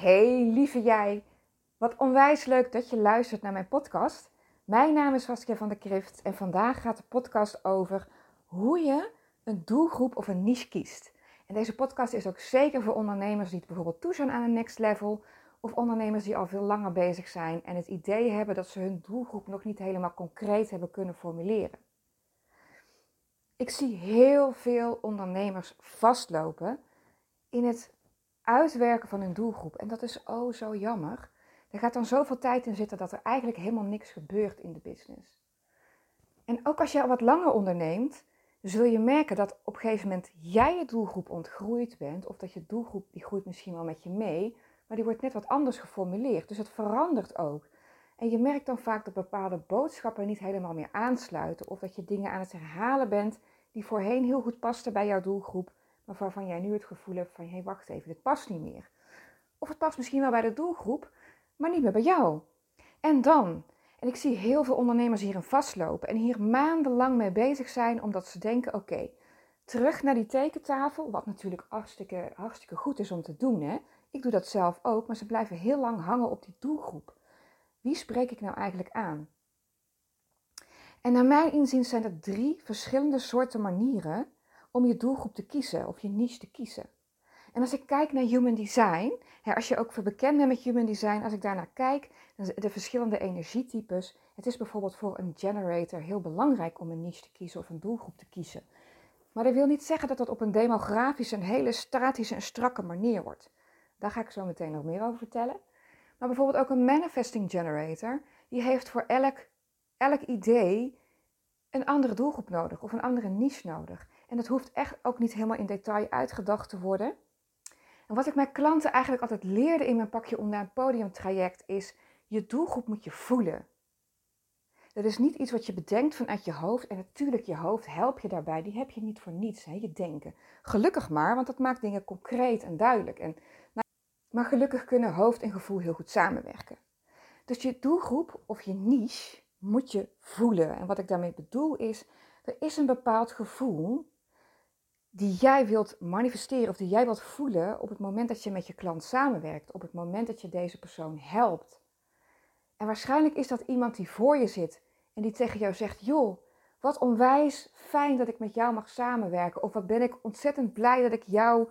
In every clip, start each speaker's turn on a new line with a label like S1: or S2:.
S1: Hey lieve jij, wat onwijs leuk dat je luistert naar mijn podcast. Mijn naam is Saskia van der Krift en vandaag gaat de podcast over hoe je een doelgroep of een niche kiest. En deze podcast is ook zeker voor ondernemers die het bijvoorbeeld toe zijn aan een next level of ondernemers die al veel langer bezig zijn en het idee hebben dat ze hun doelgroep nog niet helemaal concreet hebben kunnen formuleren. Ik zie heel veel ondernemers vastlopen in het uitwerken van hun doelgroep. En dat is oh zo jammer. Er gaat dan zoveel tijd in zitten dat er eigenlijk helemaal niks gebeurt in de business. En ook als je al wat langer onderneemt, zul je merken dat op een gegeven moment jij je doelgroep ontgroeid bent. Of dat je doelgroep, die groeit misschien wel met je mee, maar die wordt net wat anders geformuleerd. Dus het verandert ook. En je merkt dan vaak dat bepaalde boodschappen niet helemaal meer aansluiten. Of dat je dingen aan het herhalen bent die voorheen heel goed pasten bij jouw doelgroep maar waarvan jij nu het gevoel hebt van, hé, hey, wacht even, dit past niet meer. Of het past misschien wel bij de doelgroep, maar niet meer bij jou. En dan, en ik zie heel veel ondernemers hierin vastlopen en hier maandenlang mee bezig zijn, omdat ze denken, oké, terug naar die tekentafel, wat natuurlijk hartstikke, hartstikke goed is om te doen. Hè? Ik doe dat zelf ook, maar ze blijven heel lang hangen op die doelgroep. Wie spreek ik nou eigenlijk aan? En naar mijn inzien zijn er drie verschillende soorten manieren om je doelgroep te kiezen of je niche te kiezen. En als ik kijk naar human design, hè, als je ook bekend bent met human design, als ik daarnaar kijk, de verschillende energietypes. Het is bijvoorbeeld voor een generator heel belangrijk om een niche te kiezen of een doelgroep te kiezen. Maar dat wil niet zeggen dat dat op een demografische, een hele statische en strakke manier wordt. Daar ga ik zo meteen nog meer over vertellen. Maar bijvoorbeeld ook een manifesting generator, die heeft voor elk, elk idee een andere doelgroep nodig of een andere niche nodig. En dat hoeft echt ook niet helemaal in detail uitgedacht te worden. En wat ik mijn klanten eigenlijk altijd leerde in mijn pakje onder een podiumtraject is: je doelgroep moet je voelen. Dat is niet iets wat je bedenkt vanuit je hoofd. En natuurlijk, je hoofd help je daarbij. Die heb je niet voor niets, hè, je denken. Gelukkig maar, want dat maakt dingen concreet en duidelijk. En, maar gelukkig kunnen hoofd en gevoel heel goed samenwerken. Dus je doelgroep of je niche moet je voelen. En wat ik daarmee bedoel is, er is een bepaald gevoel die jij wilt manifesteren of die jij wilt voelen op het moment dat je met je klant samenwerkt, op het moment dat je deze persoon helpt. En waarschijnlijk is dat iemand die voor je zit en die tegen jou zegt: Joh, wat onwijs fijn dat ik met jou mag samenwerken. Of wat ben ik ontzettend blij dat ik jou,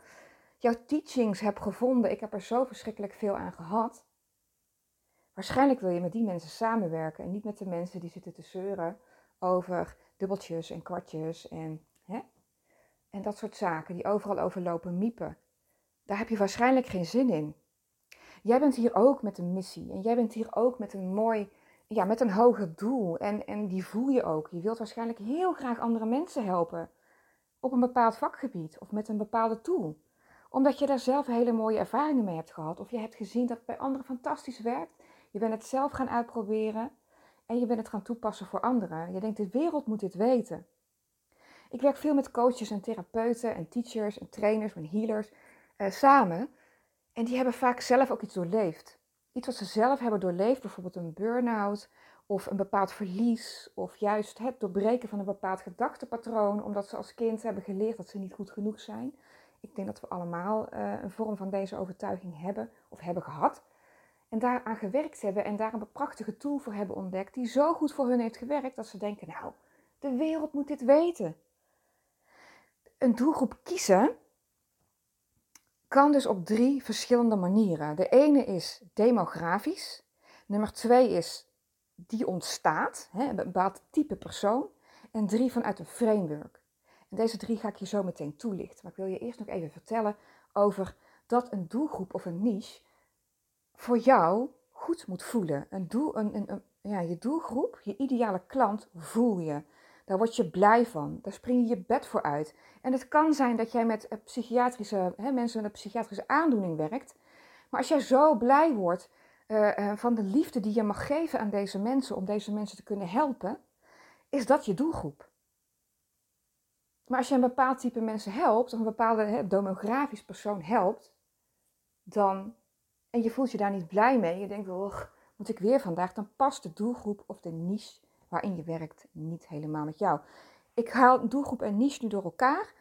S1: jouw teachings heb gevonden. Ik heb er zo verschrikkelijk veel aan gehad. Waarschijnlijk wil je met die mensen samenwerken en niet met de mensen die zitten te zeuren over dubbeltjes en kwartjes en en dat soort zaken die overal overlopen miepen. Daar heb je waarschijnlijk geen zin in. Jij bent hier ook met een missie en jij bent hier ook met een mooi, ja, met een hoger doel. En, en die voel je ook. Je wilt waarschijnlijk heel graag andere mensen helpen op een bepaald vakgebied of met een bepaalde tool. Omdat je daar zelf hele mooie ervaringen mee hebt gehad. Of je hebt gezien dat het bij anderen fantastisch werkt. Je bent het zelf gaan uitproberen en je bent het gaan toepassen voor anderen. Je denkt, de wereld moet dit weten. Ik werk veel met coaches en therapeuten en teachers en trainers en healers eh, samen. En die hebben vaak zelf ook iets doorleefd. Iets wat ze zelf hebben doorleefd, bijvoorbeeld een burn-out of een bepaald verlies. Of juist het doorbreken van een bepaald gedachtepatroon, omdat ze als kind hebben geleerd dat ze niet goed genoeg zijn. Ik denk dat we allemaal uh, een vorm van deze overtuiging hebben of hebben gehad. En daaraan gewerkt hebben en daar een prachtige tool voor hebben ontdekt die zo goed voor hun heeft gewerkt dat ze denken, nou, de wereld moet dit weten een doelgroep kiezen kan dus op drie verschillende manieren. De ene is demografisch. Nummer twee is die ontstaat, hè, een bepaald type persoon. En drie vanuit een framework. En deze drie ga ik je zo meteen toelichten. Maar ik wil je eerst nog even vertellen over dat een doelgroep of een niche voor jou goed moet voelen. Een een, een ja, je doelgroep, je ideale klant voel je. Daar word je blij van. Daar spring je je bed voor uit. En het kan zijn dat jij met psychiatrische, hè, mensen met een psychiatrische aandoening werkt. Maar als jij zo blij wordt uh, van de liefde die je mag geven aan deze mensen, om deze mensen te kunnen helpen, is dat je doelgroep. Maar als je een bepaald type mensen helpt, of een bepaalde hè, demografisch persoon helpt, dan, en je voelt je daar niet blij mee, je denkt, oh, moet ik weer vandaag, dan past de doelgroep of de niche waarin je werkt niet helemaal met jou. Ik haal doelgroep en niche nu door elkaar.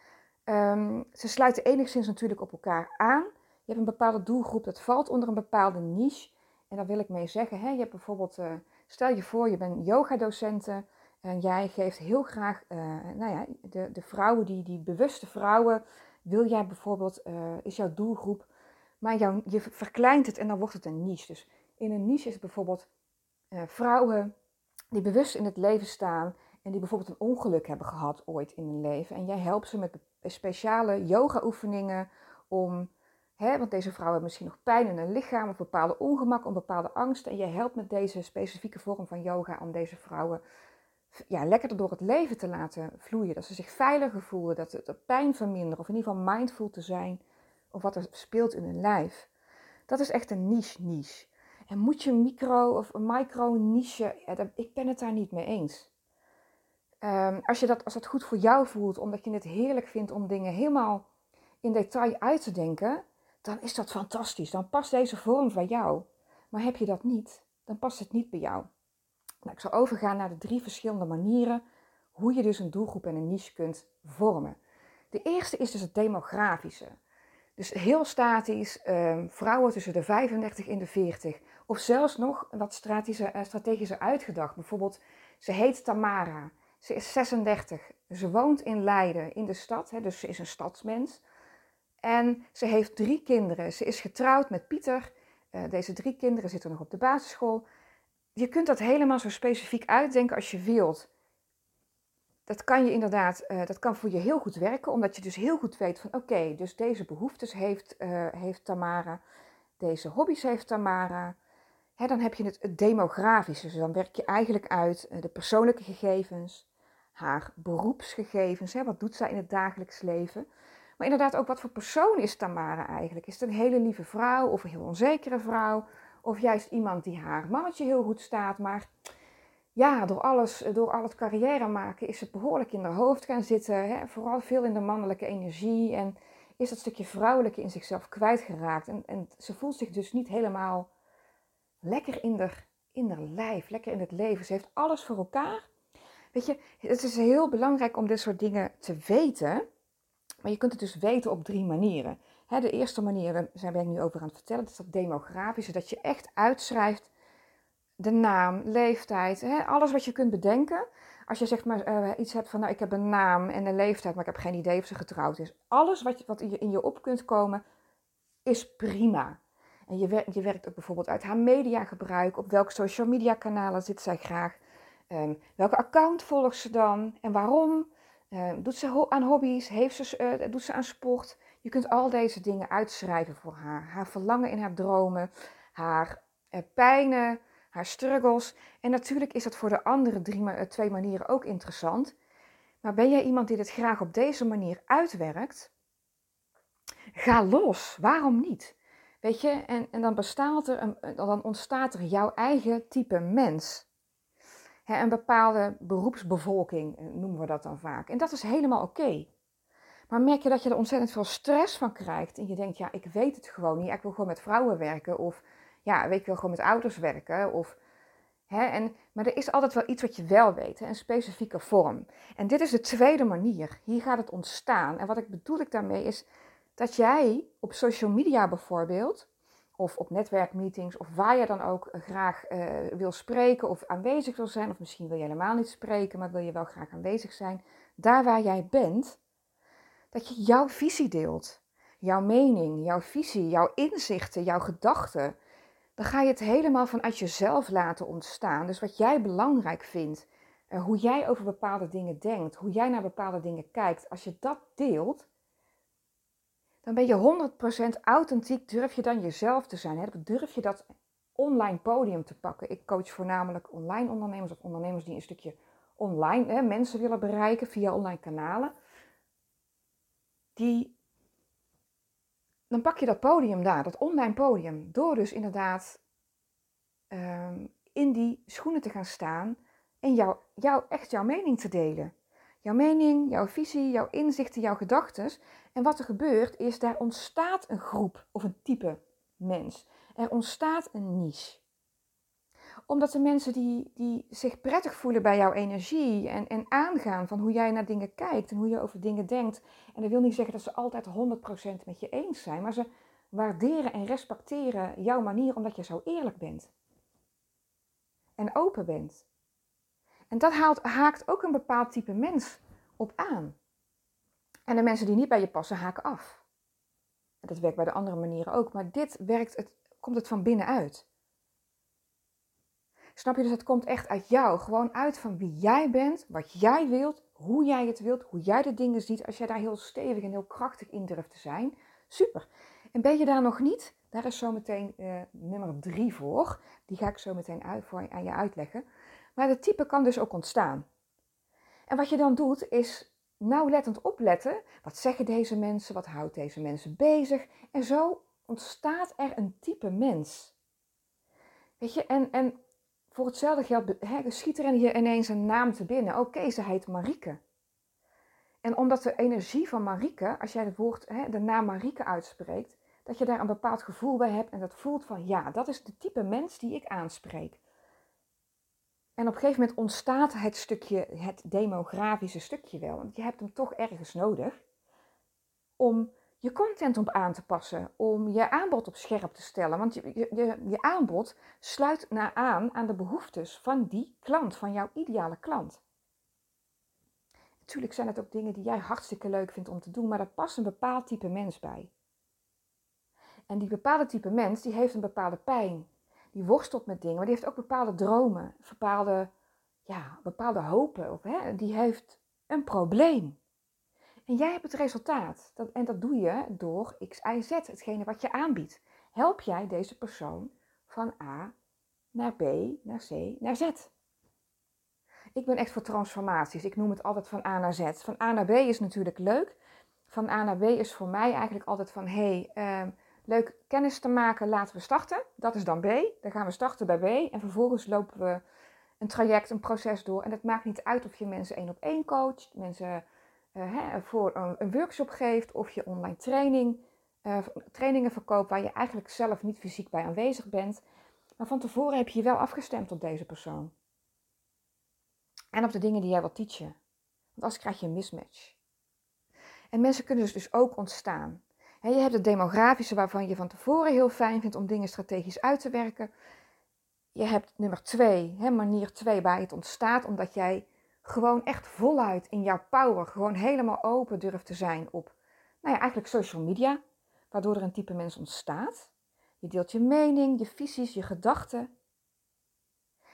S1: Um, ze sluiten enigszins natuurlijk op elkaar aan. Je hebt een bepaalde doelgroep, dat valt onder een bepaalde niche. En daar wil ik mee zeggen, hè, je hebt bijvoorbeeld, uh, stel je voor, je bent yogadocenten en jij geeft heel graag, uh, nou ja, de, de vrouwen, die, die bewuste vrouwen, wil jij bijvoorbeeld, uh, is jouw doelgroep, maar je verkleint het en dan wordt het een niche. Dus in een niche is bijvoorbeeld vrouwen die bewust in het leven staan en die bijvoorbeeld een ongeluk hebben gehad ooit in hun leven. En jij helpt ze met speciale yoga-oefeningen om, hè, want deze vrouwen hebben misschien nog pijn in hun lichaam of bepaalde ongemak of bepaalde angsten. En jij helpt met deze specifieke vorm van yoga om deze vrouwen ja, lekkerder door het leven te laten vloeien. Dat ze zich veiliger voelen, dat ze pijn verminderen of in ieder geval mindful te zijn of wat er speelt in hun lijf. Dat is echt een niche-niche. En moet je micro of micro-niche, ja, ik ben het daar niet mee eens. Um, als, je dat, als dat goed voor jou voelt, omdat je het heerlijk vindt om dingen helemaal in detail uit te denken, dan is dat fantastisch. Dan past deze vorm bij jou. Maar heb je dat niet, dan past het niet bij jou. Nou, ik zal overgaan naar de drie verschillende manieren hoe je dus een doelgroep en een niche kunt vormen. De eerste is dus het demografische. Dus heel statisch, um, vrouwen tussen de 35 en de 40. Of zelfs nog wat strategischer, uh, strategischer uitgedacht. Bijvoorbeeld, ze heet Tamara. Ze is 36. Ze woont in Leiden, in de stad, dus ze is een stadsmens. En ze heeft drie kinderen. Ze is getrouwd met Pieter. Uh, deze drie kinderen zitten nog op de basisschool. Je kunt dat helemaal zo specifiek uitdenken als je wilt. Dat kan je inderdaad, uh, dat kan voor je heel goed werken, omdat je dus heel goed weet van oké, dus deze behoeftes heeft, uh, heeft Tamara, deze hobby's heeft Tamara. Hè, dan heb je het, demografische, dus dan werk je eigenlijk uit de persoonlijke gegevens, haar beroepsgegevens. Hè? Wat doet zij in het dagelijks leven? Maar inderdaad ook wat voor persoon is Tamara eigenlijk? Is het een hele lieve vrouw of een heel onzekere vrouw? Of juist iemand die haar mannetje heel goed staat, maar ja, door, alles, door al het carrière maken is ze behoorlijk in haar hoofd gaan zitten. Hè? Vooral veel in de mannelijke energie en is dat stukje vrouwelijke in zichzelf kwijtgeraakt. En, en ze voelt zich dus niet helemaal lekker in haar, in haar lijf, lekker in het leven. Ze heeft alles voor elkaar, Weet je, het is heel belangrijk om dit soort dingen te weten. Maar je kunt het dus weten op drie manieren. de eerste manier, daar ben ik nu over aan het vertellen, dat is dat demografische. Dat je echt uitschrijft de naam, leeftijd, alles wat je kunt bedenken. Als je zeg maar uh, iets hebt van, nou ik heb een naam en een leeftijd, maar ik heb geen idee of ze getrouwd is. Alles wat, wat in je op kunt komen, is prima. En je, werkt, je werkt ook bijvoorbeeld uit haar mediagebruik. Op welke social media kanalen zit zij graag? Um, welke account volgt ze dan en waarom? Um, doet ze aan hobby's? Heeft ze, uh, doet ze aan sport? Je kunt al deze dingen uitschrijven voor haar. Haar verlangen in haar dromen, haar uh, pijnen, haar struggles. En natuurlijk is dat voor de andere drie, uh, twee manieren ook interessant. Maar ben jij iemand die dit graag op deze manier uitwerkt? Ga los. Waarom niet? Weet je, en, en dan, bestaat er een, dan ontstaat er jouw eigen type mens een bepaalde beroepsbevolking eh, noemen we dat dan vaak. En dat is helemaal oké. Maar merk je dat je er ontzettend veel stress van krijgt en je denkt, ja, ik weet het gewoon niet. Ik wil gewoon met vrouwen werken of ja, weet ik wil gewoon met ouders werken. Of, hè, en, maar er is altijd wel iets wat je wel weet, een specifieke vorm. En dit is de tweede manier. Hier gaat het ontstaan. En wat ik bedoel ik daarmee is dat jij op social media bijvoorbeeld of op netwerkmeetings of waar je dan ook graag uh, wil spreken of aanwezig wil zijn, of misschien wil je helemaal niet spreken, maar wil je wel graag aanwezig zijn, daar waar jij bent, dat je jouw visie deelt, jouw mening, jouw visie, jouw inzichten, jouw gedachten. Dan ga je het helemaal vanuit jezelf laten ontstaan. Dus wat jij belangrijk vindt, uh, hoe jij over bepaalde dingen denkt, hoe jij naar bepaalde dingen kijkt, als je dat deelt, dan ben je 100% authentiek. Durf je dan jezelf te zijn? Durf je dat online podium te pakken? Ik coach voornamelijk online ondernemers of ondernemers die een stukje online hè, mensen willen bereiken via online kanalen. Die, dan pak je dat podium daar, dat online podium, door dus inderdaad um, in die schoenen te gaan staan en jou, jou, echt jouw mening te delen. Jouw mening, jouw visie, jouw inzichten, jouw gedachten. En wat er gebeurt is, daar ontstaat een groep of een type mens. Er ontstaat een niche. Omdat de mensen die, die zich prettig voelen bij jouw energie en, en aangaan van hoe jij naar dingen kijkt en hoe je over dingen denkt. En dat wil niet zeggen dat ze altijd 100% met je eens zijn, maar ze waarderen en respecteren jouw manier omdat je zo eerlijk bent. En open bent. En dat haalt, haakt ook een bepaald type mens op aan. En de mensen die niet bij je passen, haken af. Dat werkt bij de andere manieren ook, maar dit werkt, het, komt het van binnenuit. Snap je? Dus het komt echt uit jou. Gewoon uit van wie jij bent, wat jij wilt, hoe jij het wilt, hoe jij de dingen ziet. Als jij daar heel stevig en heel krachtig in durft te zijn, super. En ben je daar nog niet? Daar is zometeen uh, nummer drie voor. Die ga ik zo meteen uit, voor, aan je uitleggen. Maar het type kan dus ook ontstaan. En wat je dan doet is nauwlettend opletten. Wat zeggen deze mensen? Wat houdt deze mensen bezig? En zo ontstaat er een type mens. Weet je, en, en voor hetzelfde geld he, schiet er je ineens een naam te binnen. Oké, ze heet Marieke. En omdat de energie van Marieke, als jij het woord, de naam Marieke uitspreekt, dat je daar een bepaald gevoel bij hebt en dat voelt van ja, dat is de type mens die ik aanspreek. En op een gegeven moment ontstaat het stukje, het demografische stukje wel. Want je hebt hem toch ergens nodig om je content op aan te passen, om je aanbod op scherp te stellen. Want je, je, je aanbod sluit naar aan aan de behoeftes van die klant, van jouw ideale klant. Natuurlijk zijn het ook dingen die jij hartstikke leuk vindt om te doen, maar daar past een bepaald type mens bij. En die bepaalde type mens, die heeft een bepaalde pijn. Die worstelt met dingen, maar die heeft ook bepaalde dromen, bepaalde, ja, bepaalde hopen. Of, hè, die heeft een probleem. En jij hebt het resultaat. En dat doe je door X, Y, Z, hetgene wat je aanbiedt. Help jij deze persoon van A naar B, naar C, naar Z. Ik ben echt voor transformaties. Ik noem het altijd van A naar Z. Van A naar B is natuurlijk leuk. Van A naar B is voor mij eigenlijk altijd van hé, hey, uh, leuk kennis te maken, laten we starten. Dat is dan B. Dan gaan we starten bij B. En vervolgens lopen we een traject, een proces door. En het maakt niet uit of je mensen één op één coacht, mensen uh, voor een, workshop geeft of je online training, uh, trainingen verkoopt waar je eigenlijk zelf niet fysiek bij aanwezig bent. Maar van tevoren heb je je wel afgestemd op deze persoon. En op de dingen die jij wilt teachen. Want anders krijg je een mismatch. En mensen kunnen dus, dus ook ontstaan. je hebt het demografische waarvan je van tevoren heel fijn vindt om dingen strategisch uit te werken. Je hebt nummer twee, manier twee, waar het ontstaat omdat jij gewoon echt voluit in jouw power, gewoon helemaal open durft te zijn op, nou ja, eigenlijk social media, waardoor er een type mens ontstaat. Je deelt je mening, je visies, je gedachten.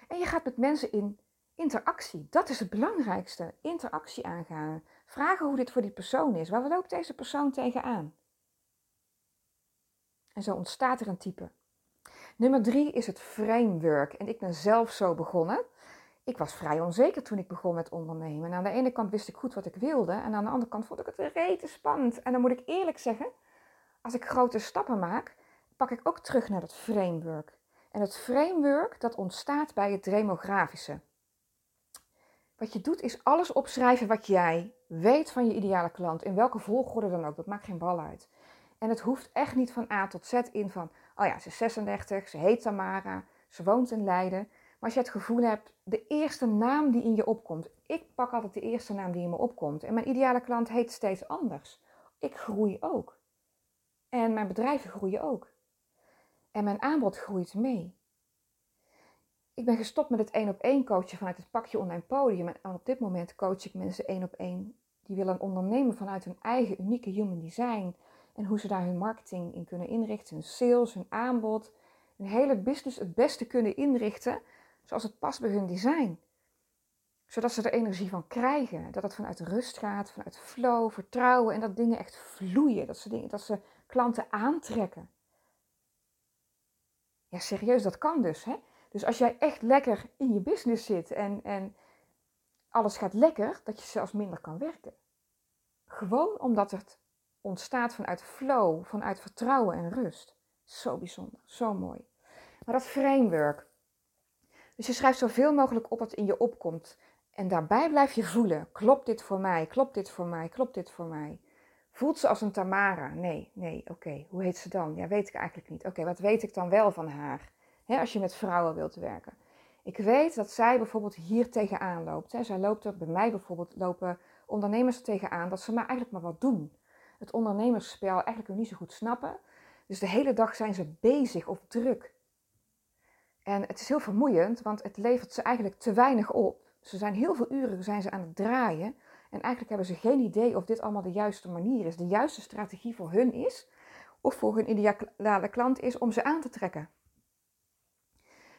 S1: En je gaat met mensen in interactie. Dat is het belangrijkste. Interactie aangaan. Vragen hoe dit voor die persoon is. Waar loopt deze persoon tegenaan? En zo ontstaat er een type. Nummer drie is het framework. En ik ben zelf zo begonnen ik was vrij onzeker toen ik begon met ondernemen. En aan de ene kant wist ik goed wat ik wilde. En aan de andere kant vond ik het rete spannend. En dan moet ik eerlijk zeggen, als ik grote stappen maak, pak ik ook terug naar dat framework. En het framework dat ontstaat bij het demografische. Wat je doet is alles opschrijven wat jij weet van je ideale klant. In welke volgorde dan ook. Dat maakt geen bal uit. En het hoeft echt niet van A tot Z in van, oh ja, ze is 36, ze heet Tamara, ze woont in Leiden. Maar als je het gevoel hebt, de eerste naam die in je opkomt. Ik pak altijd de eerste naam die in me opkomt. En mijn ideale klant heet steeds anders. Ik groei ook. En mijn bedrijven groeien ook. En mijn aanbod groeit mee. Ik ben gestopt met het één op één coachen vanuit het pakje online podium. En op dit moment coach ik mensen één op één die willen ondernemen vanuit hun eigen unieke human design. En hoe ze daar hun marketing in kunnen inrichten, hun sales, hun aanbod. Hun hele business het beste kunnen inrichten zoals het past bij hun design. Zodat ze er energie van krijgen. Dat het vanuit rust gaat, vanuit flow, vertrouwen en dat dingen echt vloeien. Dat ze, dingen, dat ze klanten aantrekken. Ja, serieus, dat kan dus. Hè? Dus als jij echt lekker in je business zit en, en alles gaat lekker, dat je zelfs minder kan werken. Gewoon omdat het ontstaat vanuit flow, vanuit vertrouwen en rust. Zo bijzonder, zo mooi. Maar dat framework, dus je schrijft zoveel mogelijk op wat in je opkomt. En daarbij blijf je voelen. Klopt dit voor mij? Klopt dit voor mij? Klopt dit voor mij? Voelt ze als een Tamara? Nee, nee, oké. Hoe heet ze dan? Ja, weet ik eigenlijk niet. Oké, wat weet ik dan wel van haar? als je met vrouwen wilt werken. Ik weet dat zij bijvoorbeeld hier tegenaan loopt. Zij loopt er bij mij bijvoorbeeld, lopen ondernemers tegenaan dat ze maar eigenlijk maar wat doen. Het ondernemersspel eigenlijk niet zo goed snappen. Dus de hele dag zijn ze bezig of druk. En het is heel vermoeiend, want het levert ze eigenlijk te weinig op. Ze zijn heel veel uren zijn ze aan het draaien. En eigenlijk hebben ze geen idee of dit allemaal de juiste manier is, de juiste strategie voor hun is, of voor hun ideale klant is om ze aan te trekken.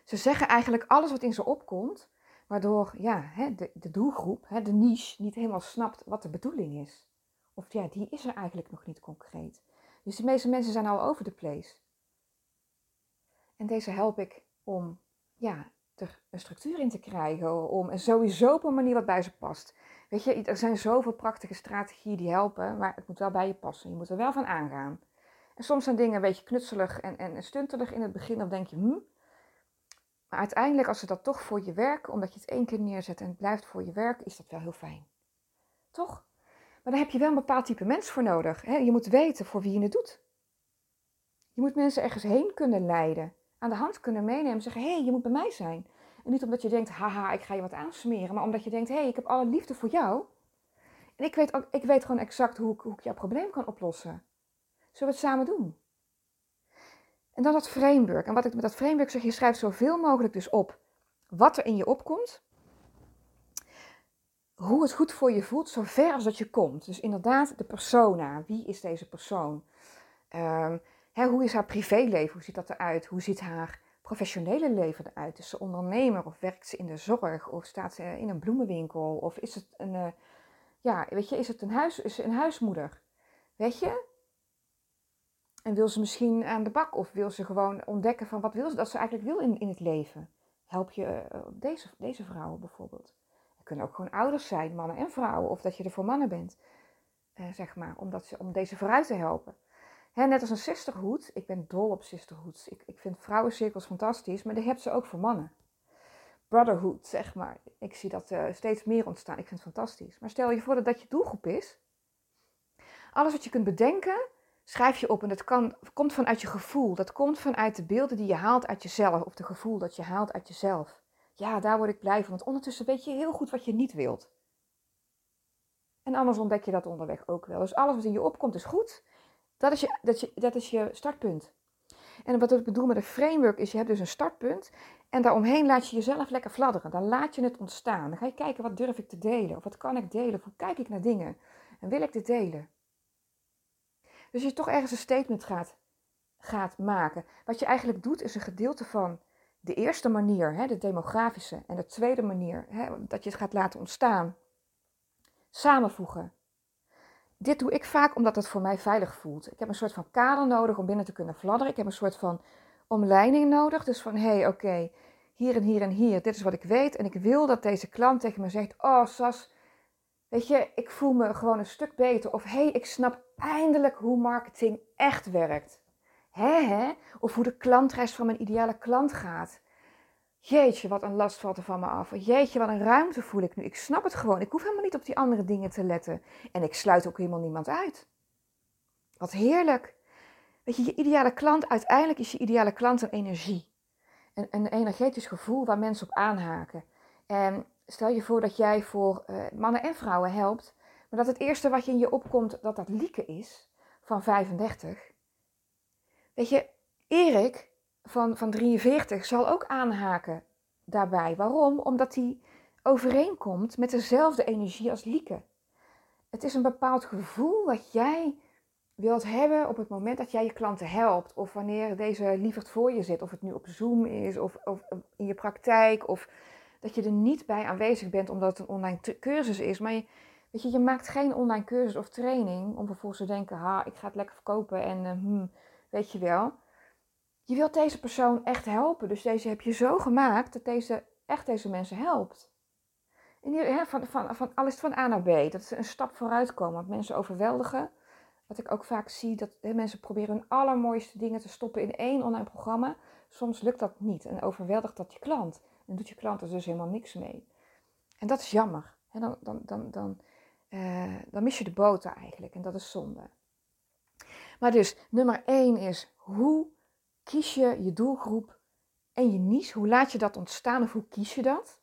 S1: Ze zeggen eigenlijk alles wat in ze opkomt, waardoor ja, de, doelgroep, de niche, niet helemaal snapt wat de bedoeling is. Of ja, die is er eigenlijk nog niet concreet. Dus de meeste mensen zijn al over de place. En deze help ik om ja, er een structuur in te krijgen, om sowieso op een manier wat bij ze past. Weet je, er zijn zoveel prachtige strategieën die helpen, maar het moet wel bij je passen. Je moet er wel van aangaan. En soms zijn dingen een beetje knutselig en, en stuntelig in het begin, dan denk je, hm. Maar uiteindelijk, als ze dat toch voor je werken, omdat je het één keer neerzet en het blijft voor je werken, is dat wel heel fijn. Toch? Maar daar heb je wel een bepaald type mens voor nodig. Hè? Je moet weten voor wie je het doet. Je moet mensen ergens heen kunnen leiden. Aan de hand kunnen meenemen en zeggen: hé, hey, je moet bij mij zijn. En niet omdat je denkt: haha, ik ga je wat aansmeren. Maar omdat je denkt: hé, hey, ik heb alle liefde voor jou. En ik weet, ook, ik weet gewoon exact hoe ik, hoe ik jouw probleem kan oplossen. Zullen we het samen doen? En dan dat framework. En wat ik met dat framework zeg, je schrijft zoveel mogelijk dus op wat er in je opkomt hoe het goed voor je voelt, zover als dat je komt. Dus inderdaad, de persona. Wie is deze persoon? Um, hè, hoe is haar privéleven? Hoe ziet dat eruit? Hoe ziet haar professionele leven eruit? Is ze ondernemer of werkt ze in de zorg? Of staat ze in een bloemenwinkel? Of is het een, uh, ja, weet je, is het een, huis, is ze een huismoeder? Weet je? En wil ze misschien aan de bak? Of wil ze gewoon ontdekken van wat wil ze, dat ze eigenlijk wil in, in het leven? Help je uh, deze, deze vrouwen bijvoorbeeld? kunnen ook gewoon ouders zijn, mannen en vrouwen. Of dat je er voor mannen bent, eh, zeg maar, omdat ze, om deze vooruit te helpen. Net als een sisterhood. Ik ben dol op sisterhoods. Ik, ik vind vrouwencirkels fantastisch, maar die hebben ze ook voor mannen. Brotherhood, zeg maar. Ik zie dat uh, steeds meer ontstaan. Ik vind het fantastisch. Maar stel je voor dat dat je doelgroep is. Alles wat je kunt bedenken, schrijf je op. En dat kan, komt vanuit je gevoel. Dat komt vanuit de beelden die je haalt uit jezelf. Of de gevoel dat je haalt uit jezelf. Ja, daar word ik blij van, want ondertussen weet je heel goed wat je niet wilt. En anders ontdek je dat onderweg ook wel. Dus alles wat in je opkomt is goed. Dat is je, dat, je, dat is je startpunt. En wat ik bedoel met een framework is, je hebt dus een startpunt. En daaromheen laat je jezelf lekker fladderen. Dan laat je het ontstaan. Dan ga je kijken, wat durf ik te delen? Of wat kan ik delen? Of hoe kijk ik naar dingen? En wil ik dit delen? Dus je toch ergens een statement gaat, gaat maken. Wat je eigenlijk doet, is een gedeelte van de eerste manier, hè, de demografische, en de tweede manier, hè, dat je het gaat laten ontstaan, samenvoegen. Dit doe ik vaak omdat het voor mij veilig voelt. Ik heb een soort van kader nodig om binnen te kunnen fladderen. Ik heb een soort van omleiding nodig. Dus van, hé, hey, oké, hier en hier en hier, dit is wat ik weet. En ik wil dat deze klant tegen me zegt, oh Sas, weet je, ik voel me gewoon een stuk beter. Of, hé, hey, ik snap eindelijk hoe marketing echt werkt. Hè, hè? Of hoe de klantreis van mijn ideale klant gaat. Jeetje, wat een last valt er van me af. Jeetje, wat een ruimte voel ik nu. Ik snap het gewoon. Ik hoef helemaal niet op die andere dingen te letten. En ik sluit ook helemaal niemand uit. Wat heerlijk. Weet je, je ideale klant, uiteindelijk is je ideale klant een energie. Een, een energetisch gevoel waar mensen op aanhaken. En stel je voor dat jij voor uh, mannen en vrouwen helpt, maar dat het eerste wat je in je opkomt, dat dat Lieke is, van 35. Weet je, Erik van, van 43 zal ook aanhaken daarbij. Waarom? Omdat hij overeenkomt met dezelfde energie als Lieke. Het is een bepaald gevoel wat jij wilt hebben op het moment dat jij je klanten helpt. Of wanneer deze lieverd voor je zit. Of het nu op Zoom is of, of in je praktijk. Of dat je er niet bij aanwezig bent omdat het een online cursus is. Maar je, weet je, je maakt geen online cursus of training om vervolgens te denken... Ha, ik ga het lekker verkopen en uh, hmm, Weet je wel? Je wilt deze persoon echt helpen. Dus deze heb je zo gemaakt dat deze echt deze mensen helpt. En van, van, van alles van A naar B. Dat ze een stap vooruit komen. Want mensen overweldigen. Wat ik ook vaak zie, dat mensen proberen hun allermooiste dingen te stoppen in één online programma. Soms lukt dat niet en overweldigt dat je klant. En doet je klant er dus helemaal niks mee. En dat is jammer. Dan, dan, dan, dan, uh, dan mis je de boot eigenlijk. En dat is zonde. Maar dus nummer 1 is hoe kies je je doelgroep en je niche? Hoe laat je dat ontstaan of hoe kies je dat?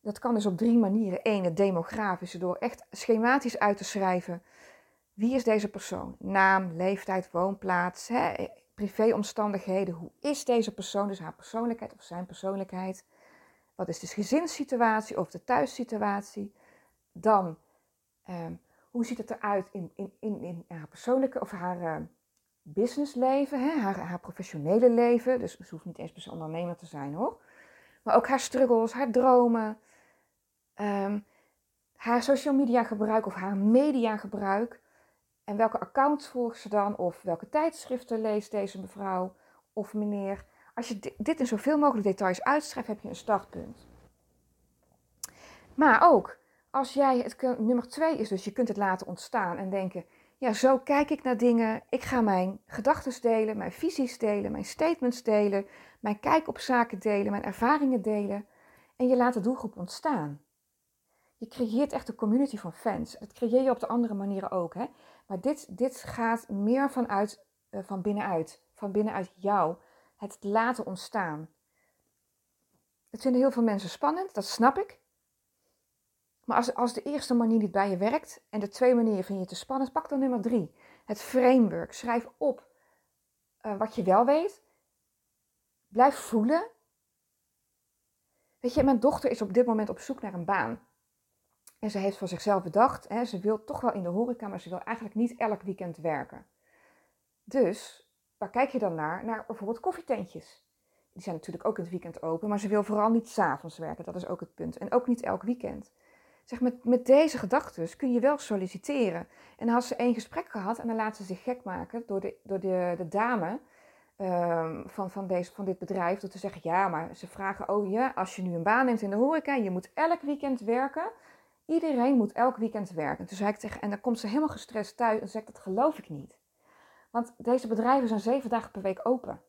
S1: Dat kan dus op drie manieren. Eén, het demografische, door echt schematisch uit te schrijven. Wie is deze persoon? Naam, leeftijd, woonplaats. Hè? privéomstandigheden. Hoe is deze persoon, dus haar persoonlijkheid of zijn persoonlijkheid? Wat is de gezinssituatie of de thuissituatie? Dan, ehm, hoe ziet het eruit in, in, in, in haar persoonlijke of haar uh, businessleven, hè? Haar, haar professionele leven. Dus ze hoeft niet eens per ondernemer te zijn hoor. Maar ook haar struggles, haar dromen, ehm, haar social media gebruik of haar media gebruik. En welke accounts volgt ze dan? Of welke tijdschriften leest deze mevrouw of meneer? Als je dit in zoveel mogelijk details uitschrijft, heb je een startpunt. Maar ook, als jij het nummer twee is, dus je kunt het laten ontstaan en denken: ja, zo kijk ik naar dingen. Ik ga mijn gedachten delen, mijn visies delen, mijn statements delen, mijn kijk op zaken delen, mijn ervaringen delen. En je laat de doelgroep ontstaan. Je creëert echt een community van fans. Dat creëer je op de andere manieren ook. Hè? Maar dit, dit gaat meer vanuit, uh, van binnenuit. Van binnenuit jou. Het laten ontstaan. Het vinden heel veel mensen spannend, dat snap ik. Maar als, als de eerste manier niet bij je werkt en de twee manieren vind je te spannend, pak dan nummer drie. Het framework. Schrijf op uh, wat je wel weet. Blijf voelen. Weet je, mijn dochter is op dit moment op zoek naar een baan. En ze heeft voor zichzelf bedacht, hè, ze wil toch wel in de horeca, maar ze wil eigenlijk niet elk weekend werken. Dus, waar kijk je dan naar? Naar bijvoorbeeld koffietentjes. Die zijn natuurlijk ook in het weekend open, maar ze wil vooral niet s'avonds werken. Dat is ook het punt. En ook niet elk weekend. Zeg, met, met deze gedachten kun je wel solliciteren. En dan had ze één gesprek gehad en dan laat ze zich gek maken door de, door de, de dame um, van, van, deze, van dit bedrijf. Door te zeggen, ja, maar ze vragen, oh ja, als je nu een baan neemt in de horeca, je moet elk weekend werken. Iedereen moet elk weekend werken. Toen zei ik en dan komt ze helemaal gestrest thuis en zegt, dat geloof ik niet. Want deze bedrijven zijn zeven dagen per week open.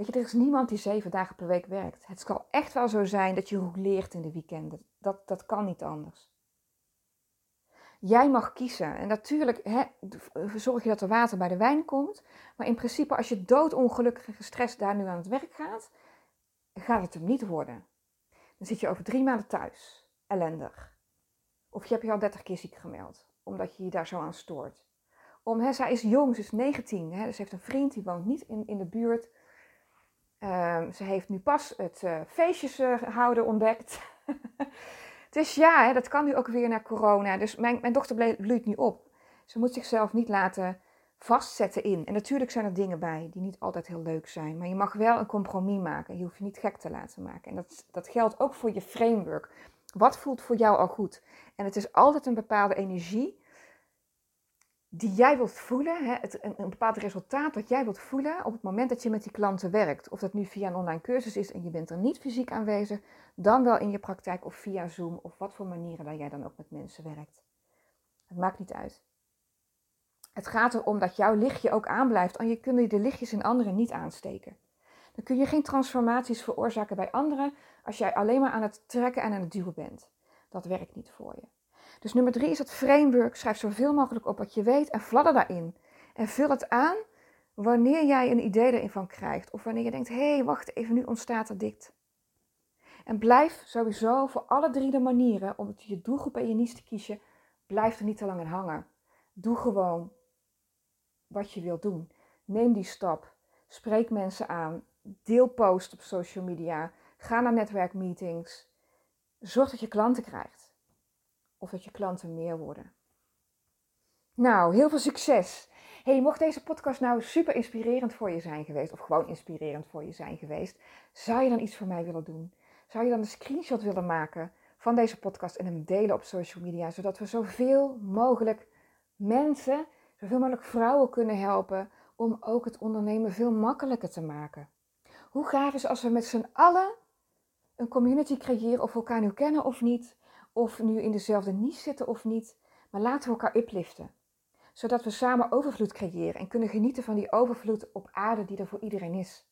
S1: Weet je, er is niemand die zeven dagen per week werkt. Het kan echt wel zo zijn dat je leert in de weekenden. Dat, dat kan niet anders. Jij mag kiezen. En natuurlijk hè, zorg je dat er water bij de wijn komt. Maar in principe, als je doodongelukkig en gestrest daar nu aan het werk gaat, gaat het hem niet worden. Dan zit je over drie maanden thuis. Ellendig. Of je hebt je al 30 keer ziek gemeld, omdat je je daar zo aan stoort. Om, hè, zij is jong, ze is 19. Hè, ze heeft een vriend die woont niet in, in de buurt. Um, ze heeft nu pas het uh, feestjes uh, houden ontdekt. dus ja, hè, dat kan nu ook weer naar corona. Dus mijn, mijn dochter bloeit nu op. Ze moet zichzelf niet laten vastzetten in. En natuurlijk zijn er dingen bij die niet altijd heel leuk zijn. Maar je mag wel een compromis maken. Je hoeft je niet gek te laten maken. En dat, dat geldt ook voor je framework. Wat voelt voor jou al goed? En het is altijd een bepaalde energie die jij wilt voelen, hè, het, een, bepaald resultaat dat jij wilt voelen op het moment dat je met die klanten werkt. Of dat nu via een online cursus is en je bent er niet fysiek aanwezig, dan wel in je praktijk of via Zoom of wat voor manieren dat jij dan ook met mensen werkt. Het maakt niet uit. Het gaat erom dat jouw lichtje ook aanblijft en je kunt de lichtjes in anderen niet aansteken. Dan kun je geen transformaties veroorzaken bij anderen als jij alleen maar aan het trekken en aan het duwen bent. Dat werkt niet voor je. Dus nummer drie is het framework. Schrijf zoveel mogelijk op wat je weet en fladder daarin. En vul het aan wanneer jij een idee erin van krijgt. Of wanneer je denkt, hé, hey, wacht even, nu ontstaat er dit. En blijf sowieso voor alle drie de manieren om je doelgroep en je niche te kiezen, blijf er niet te lang in hangen. Doe gewoon wat je wilt doen. Neem die stap. Spreek mensen aan. Deel posts op social media. Ga naar netwerkmeetings. Zorg dat je klanten krijgt of dat je klanten meer worden. Nou, heel veel succes. Hey, mocht deze podcast nou super inspirerend voor je zijn geweest, of gewoon inspirerend voor je zijn geweest, zou je dan iets voor mij willen doen? Zou je dan een screenshot willen maken van deze podcast en hem delen op social media, zodat we zoveel mogelijk mensen, zoveel mogelijk vrouwen kunnen helpen om ook het ondernemen veel makkelijker te maken? Hoe gaaf is als we met z'n allen een community creëren, of we elkaar nu kennen of niet, of nu in dezelfde niche zitten of niet, maar laten we elkaar upliften. Zodat we samen overvloed creëren en kunnen genieten van die overvloed op aarde die er voor iedereen is.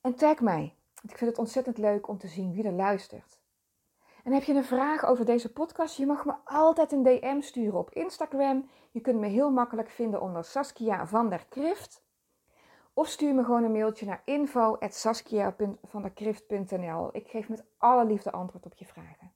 S1: En tag mij. Ik vind het ontzettend leuk om te zien wie er luistert. En heb je een vraag over deze podcast? Je mag me altijd een DM sturen op Instagram. Je kunt me heel makkelijk vinden onder Saskia van der Krift. Of stuur me gewoon een mailtje naar info.saskiavanderkrift.nl. Ik geef met alle liefde antwoord op je vragen.